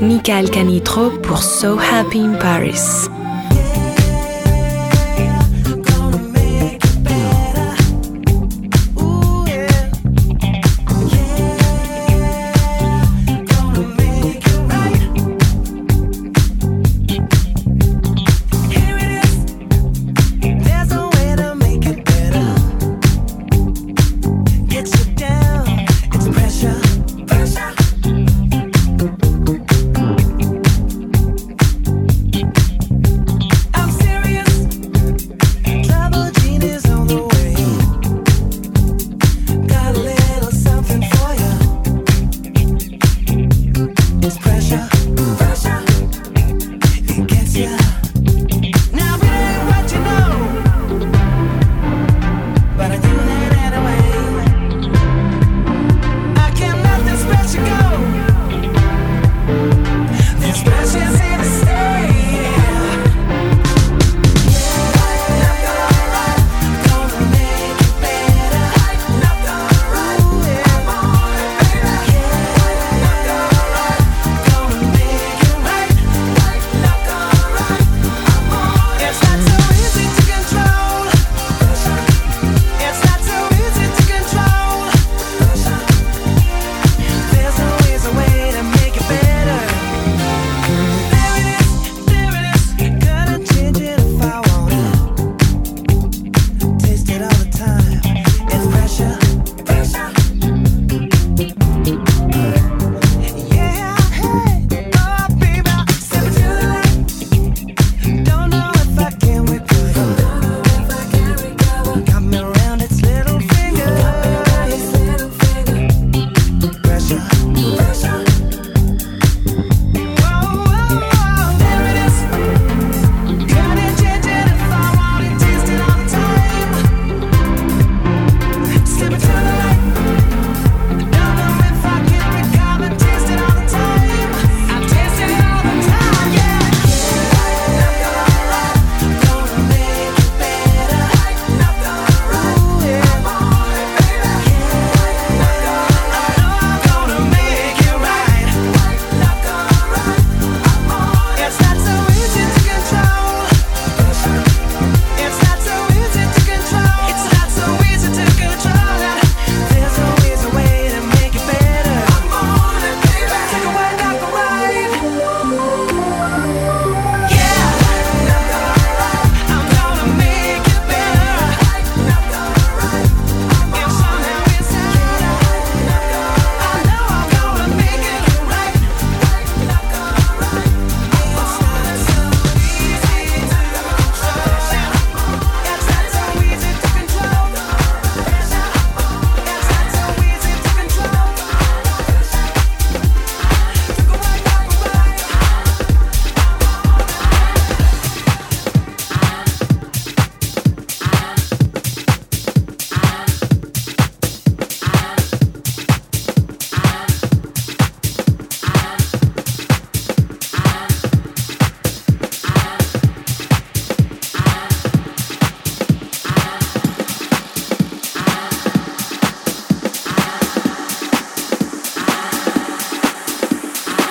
Michael Canitro pour So Happy in Paris.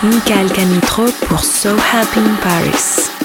Michael Canitro pour So Happy in Paris.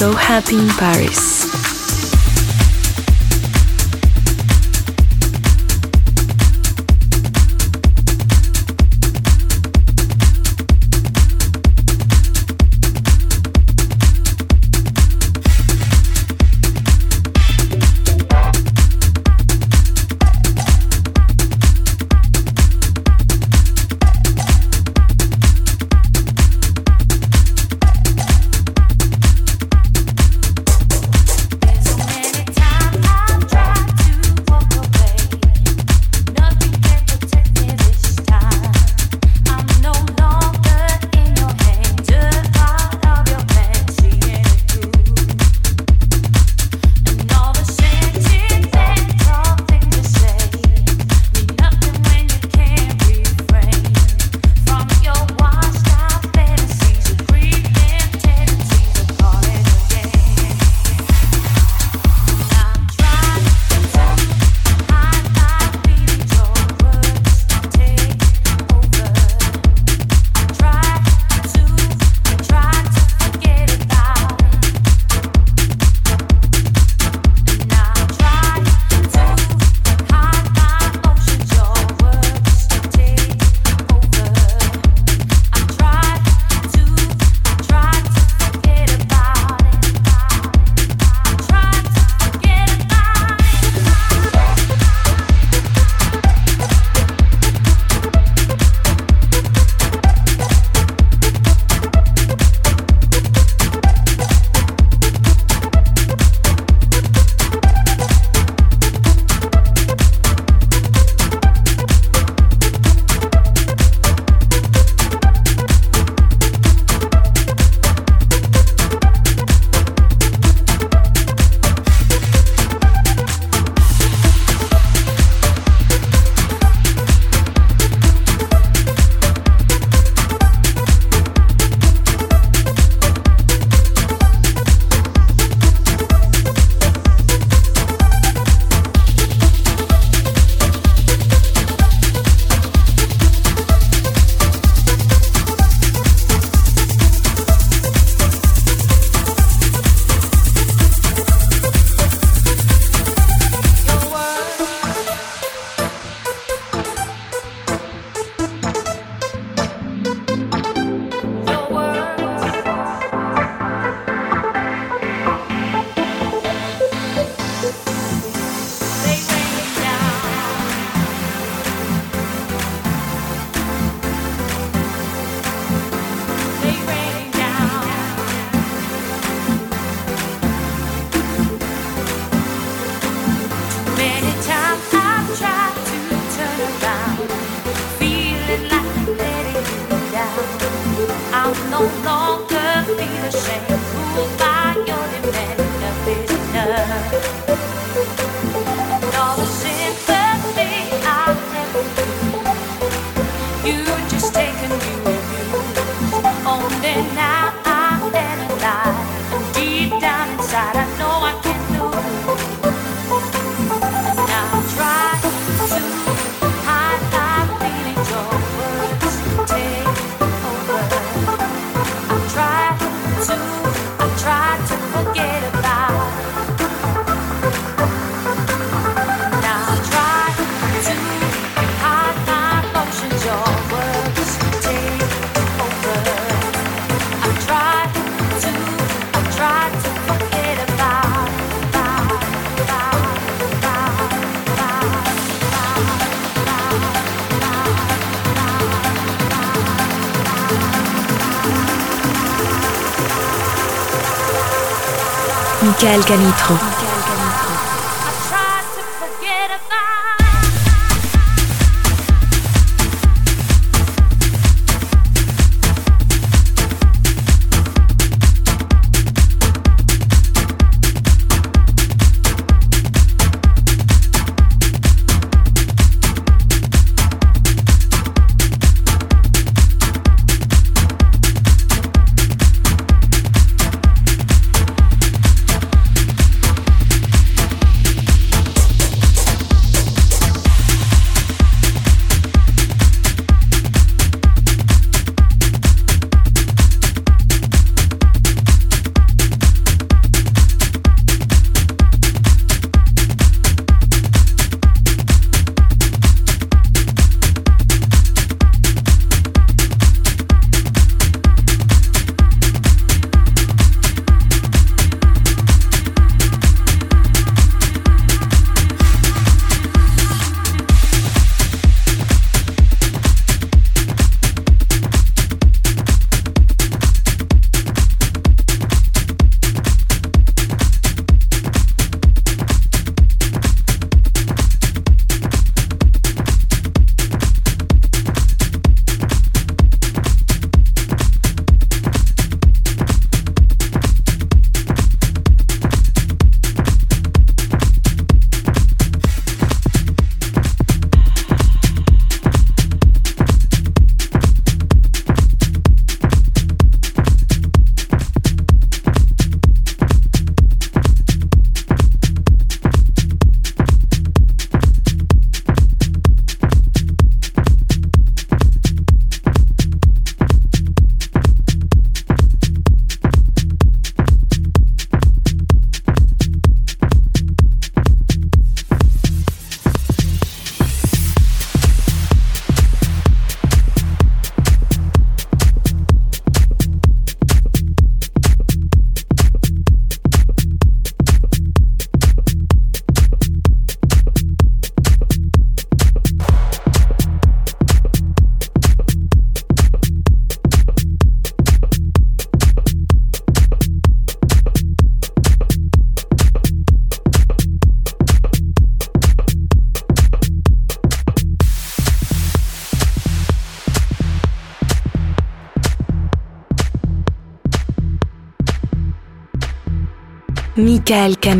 So Happy in Paris. Michael Canitro.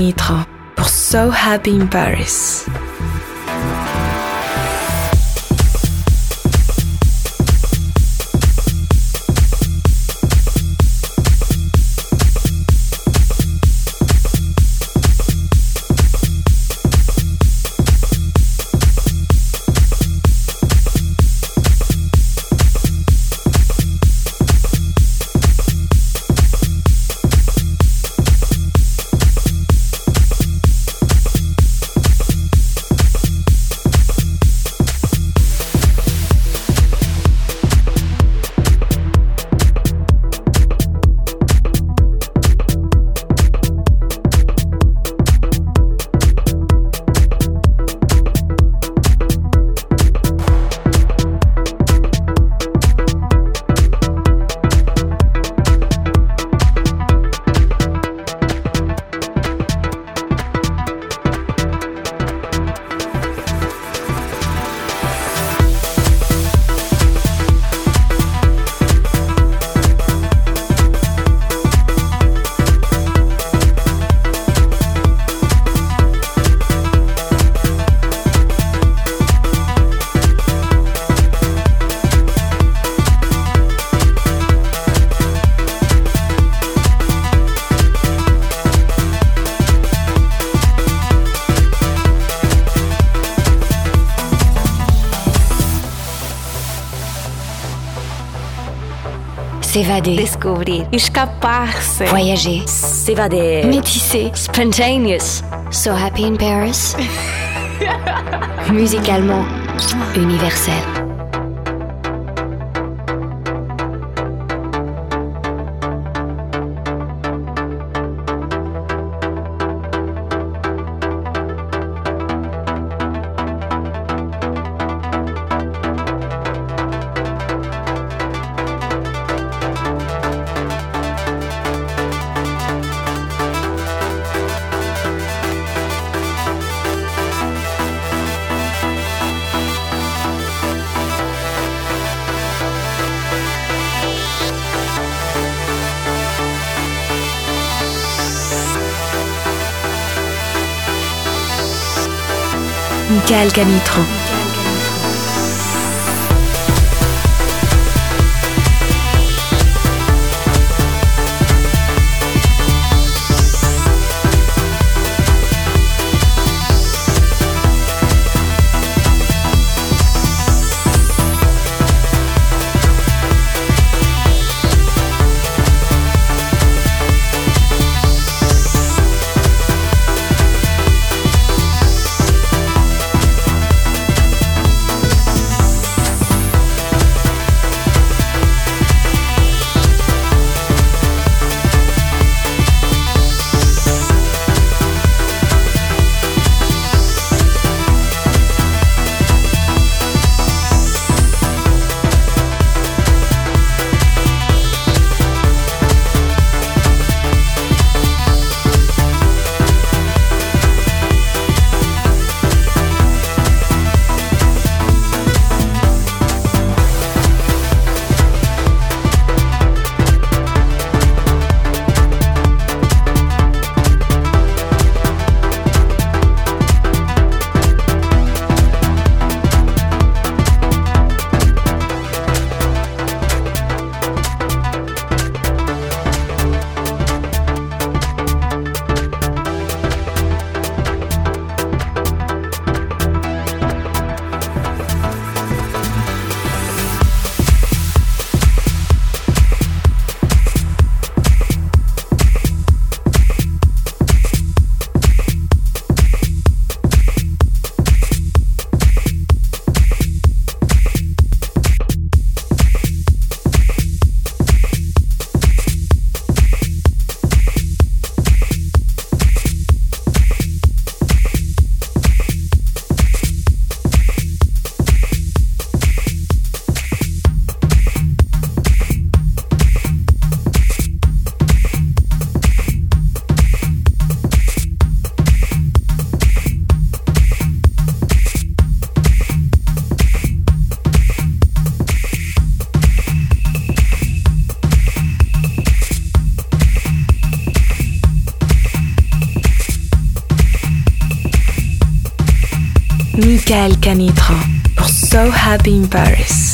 Michael Canitra pour So Happy in Paris. S'évader. Descubrir. Escapar-se. Voyager. S'évader. Métisser. Spontaneous. So happy in Paris. Musicalement universel. Michael Canitro. Michael Canitra pour So Happy in Paris.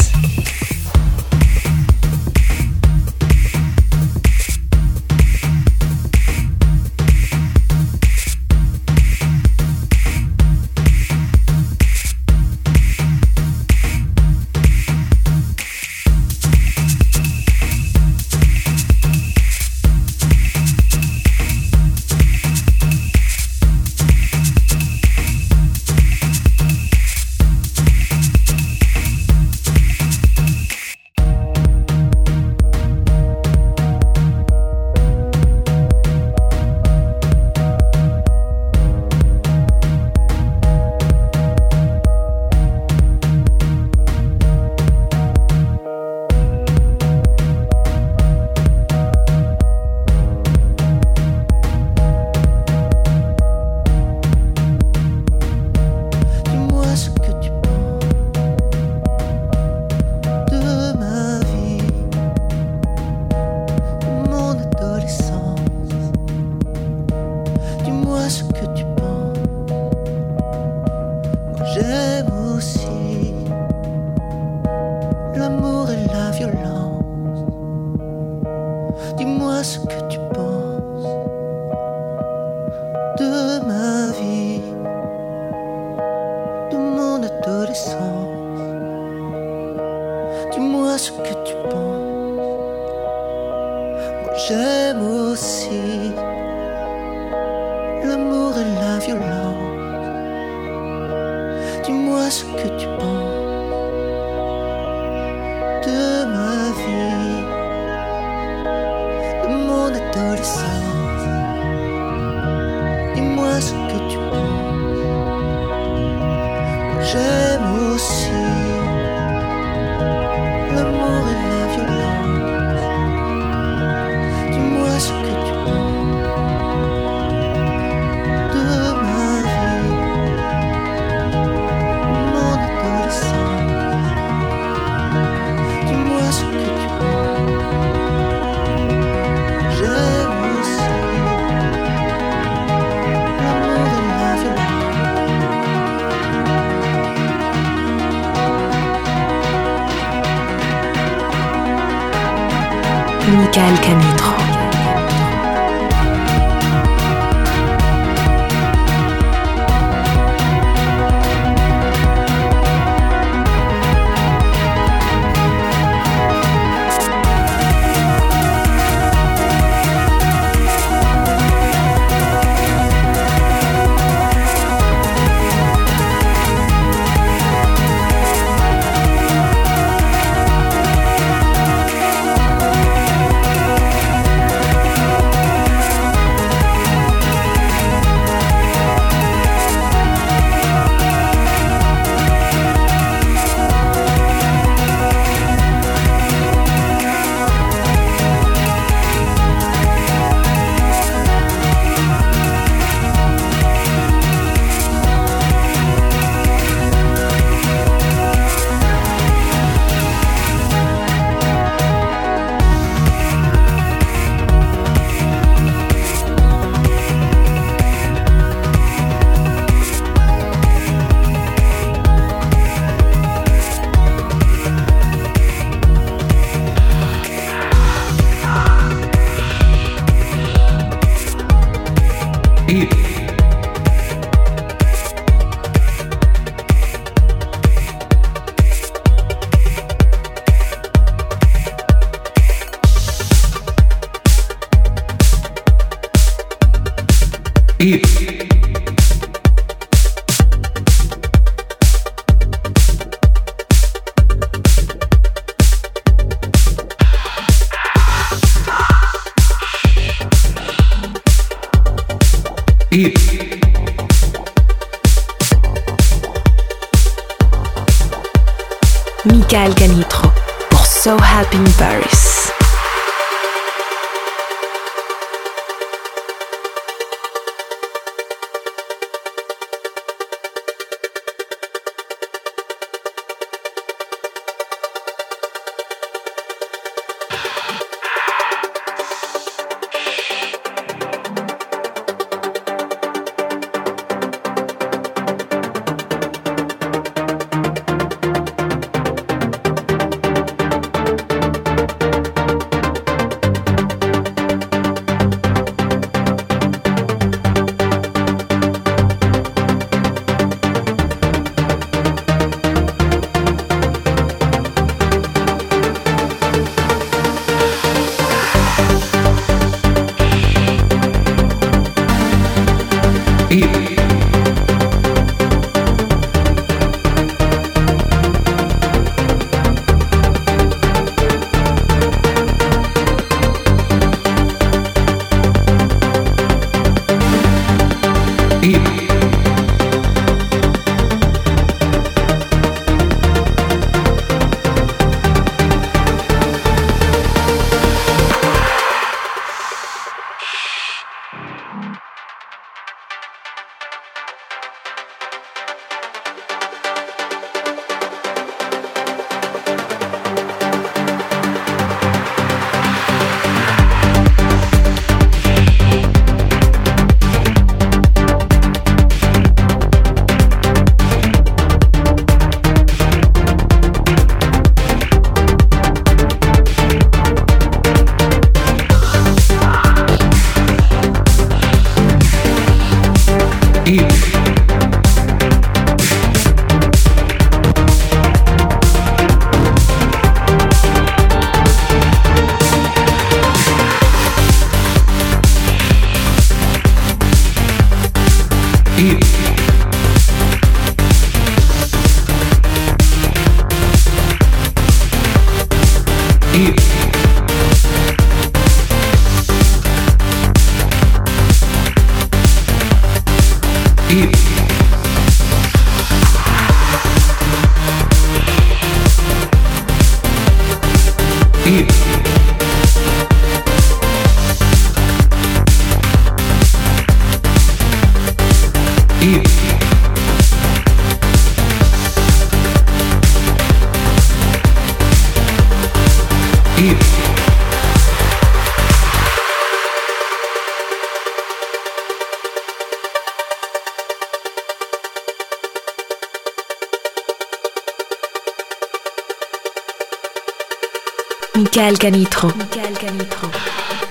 adolescente. Michael Canitro. Michael Canitro.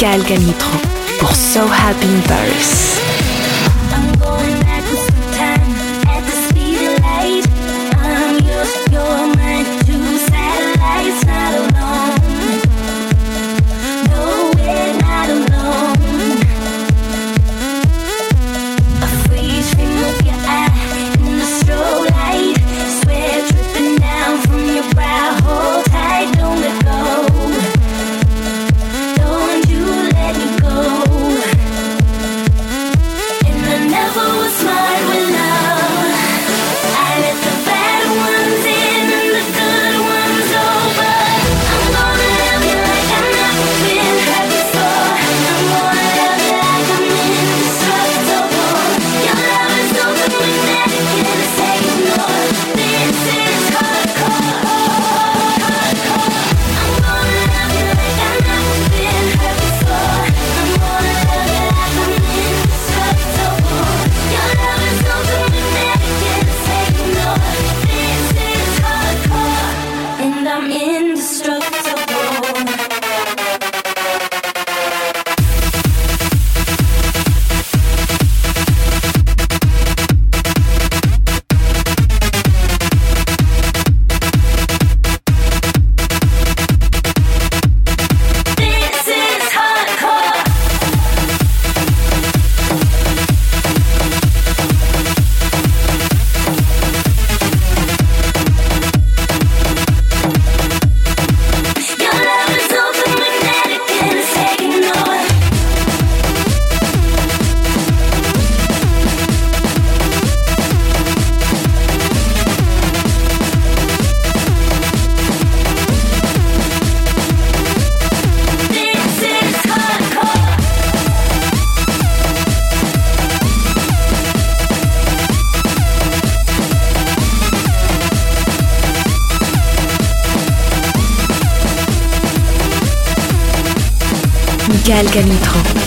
Michael Canitro pour So Happy Paris. Canitro.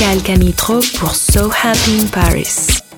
Michael Canitro pour So Happy in Paris.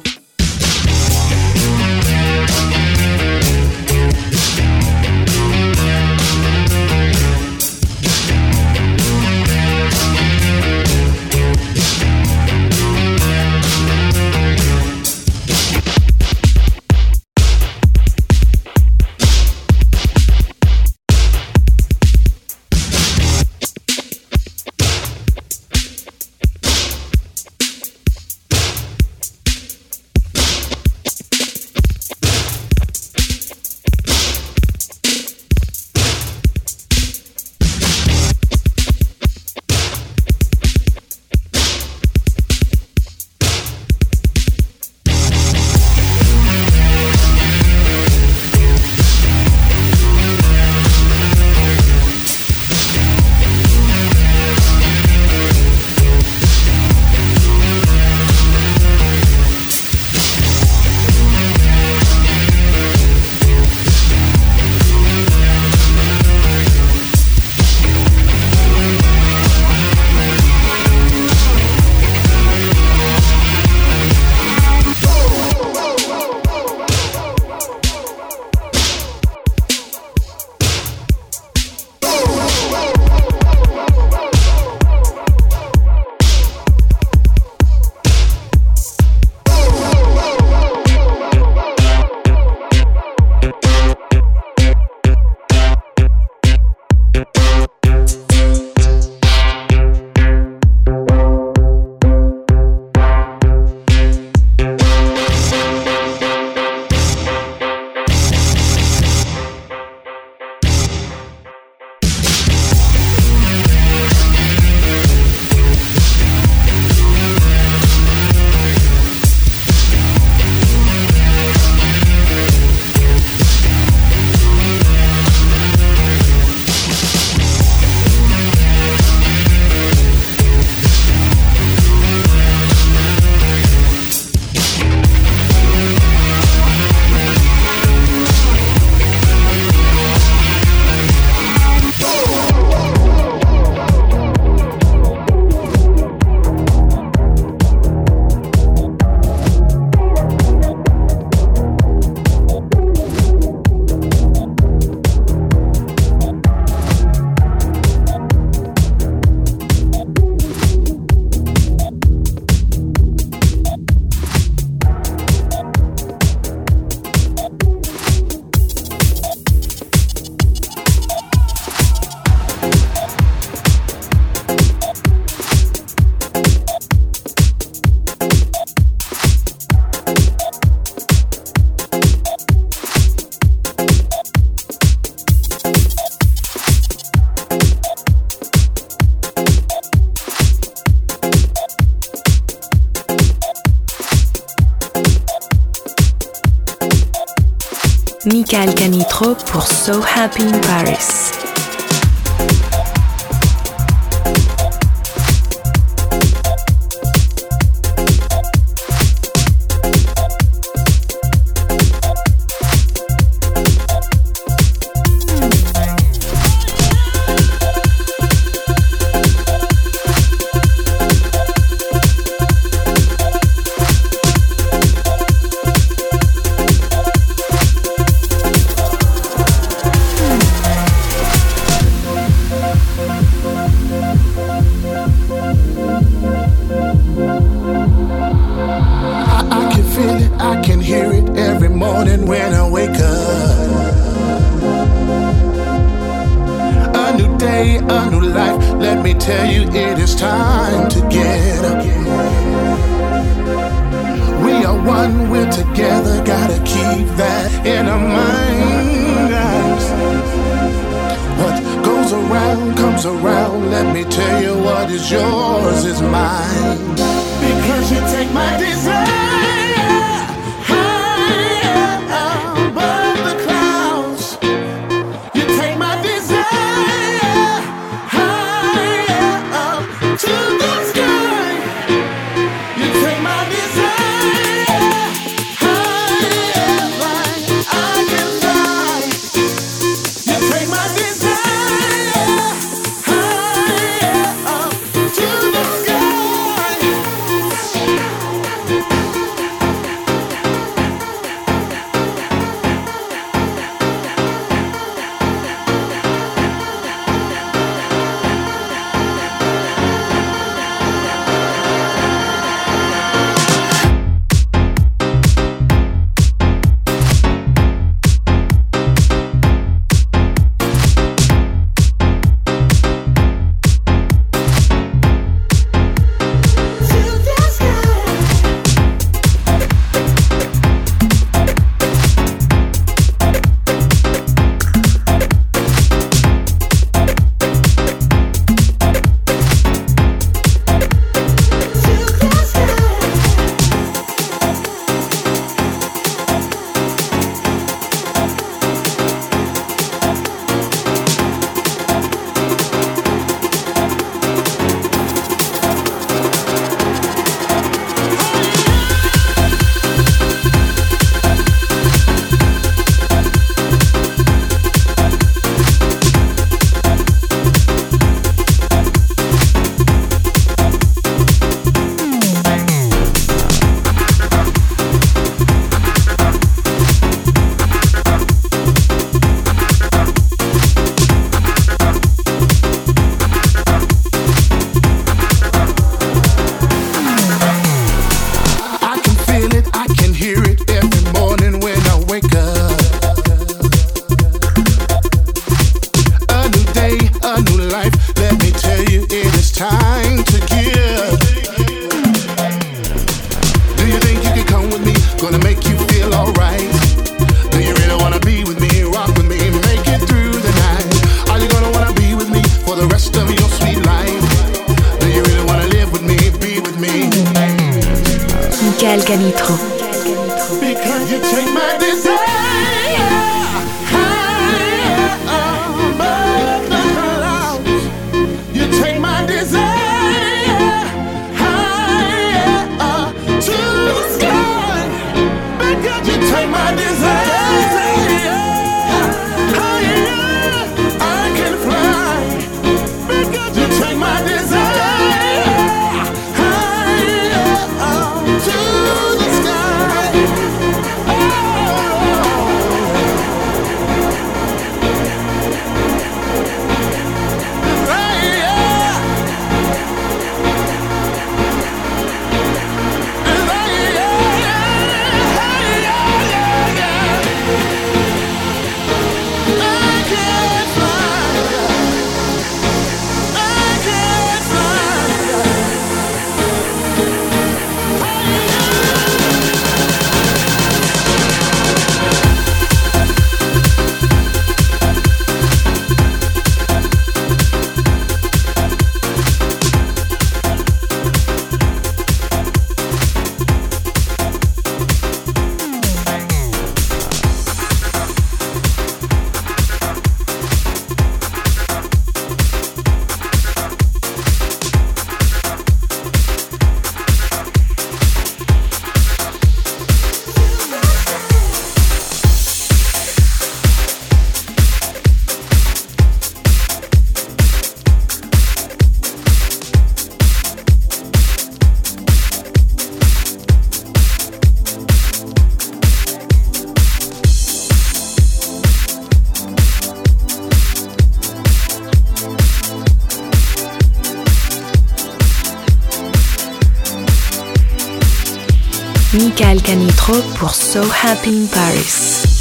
Europe pour So Happy in Paris.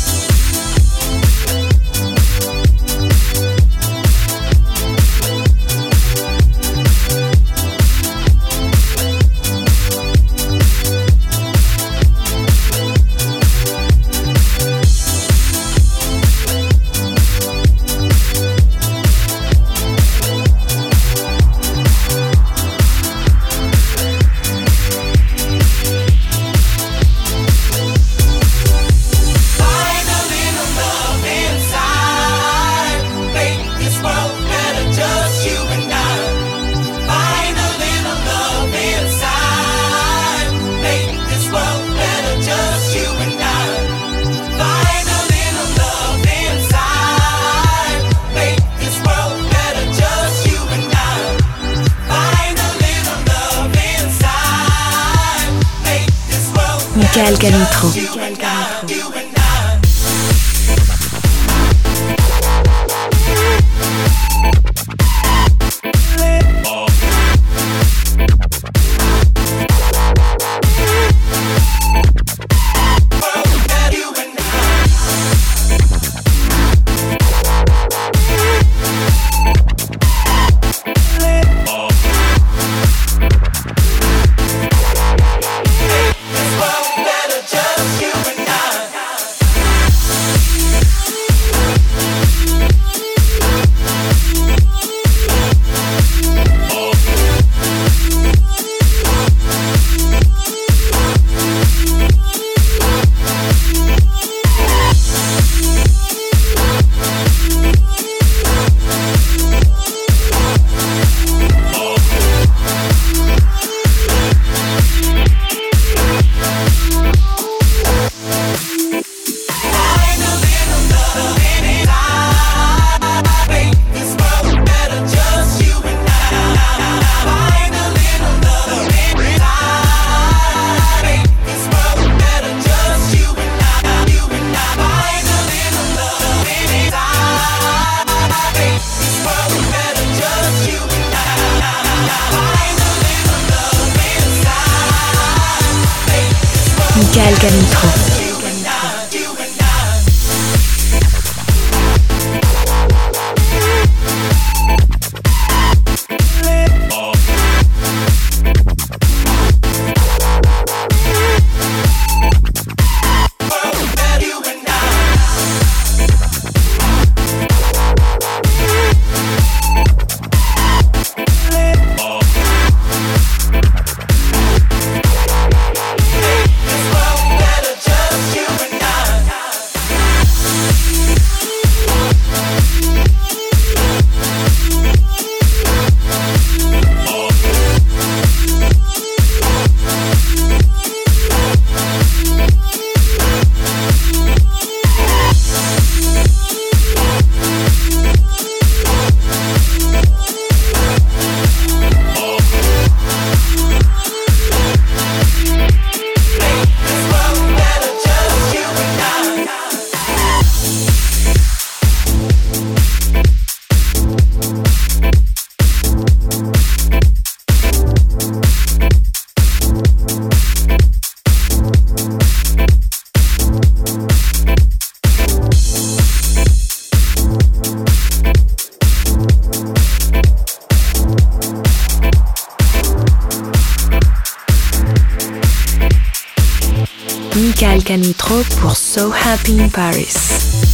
Pascal Nitro. Pour So Happy in Paris.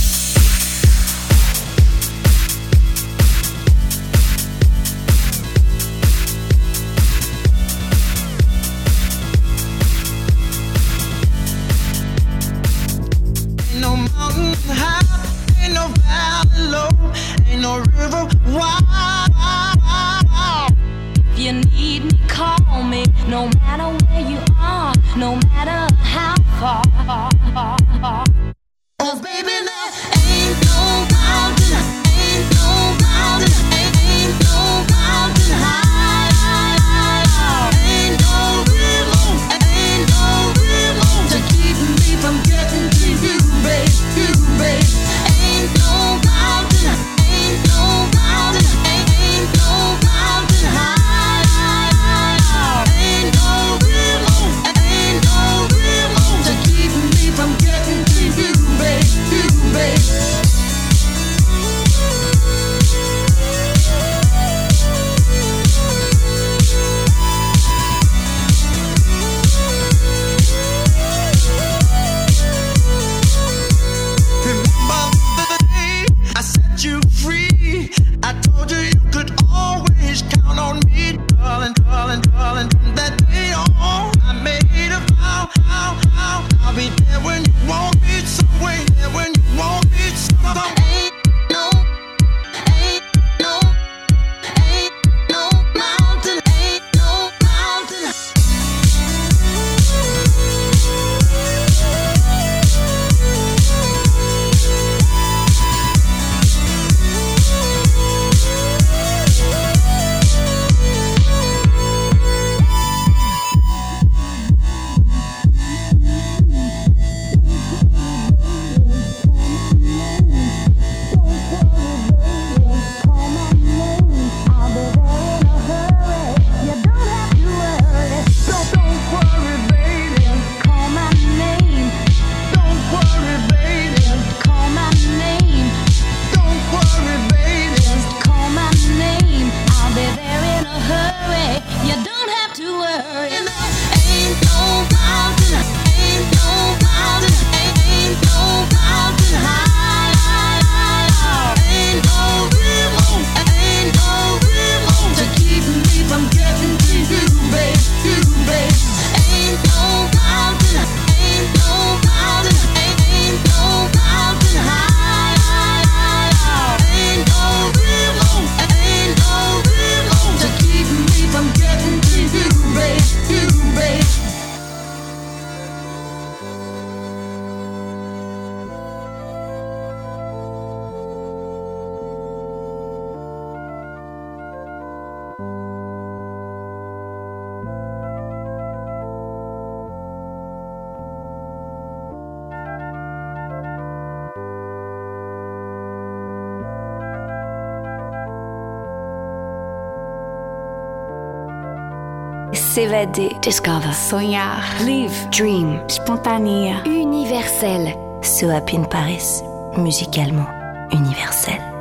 S'évader. Discover. Sonhar. Live. Dream. Spontané. Universel. So Happy in Paris. Musicalement universel.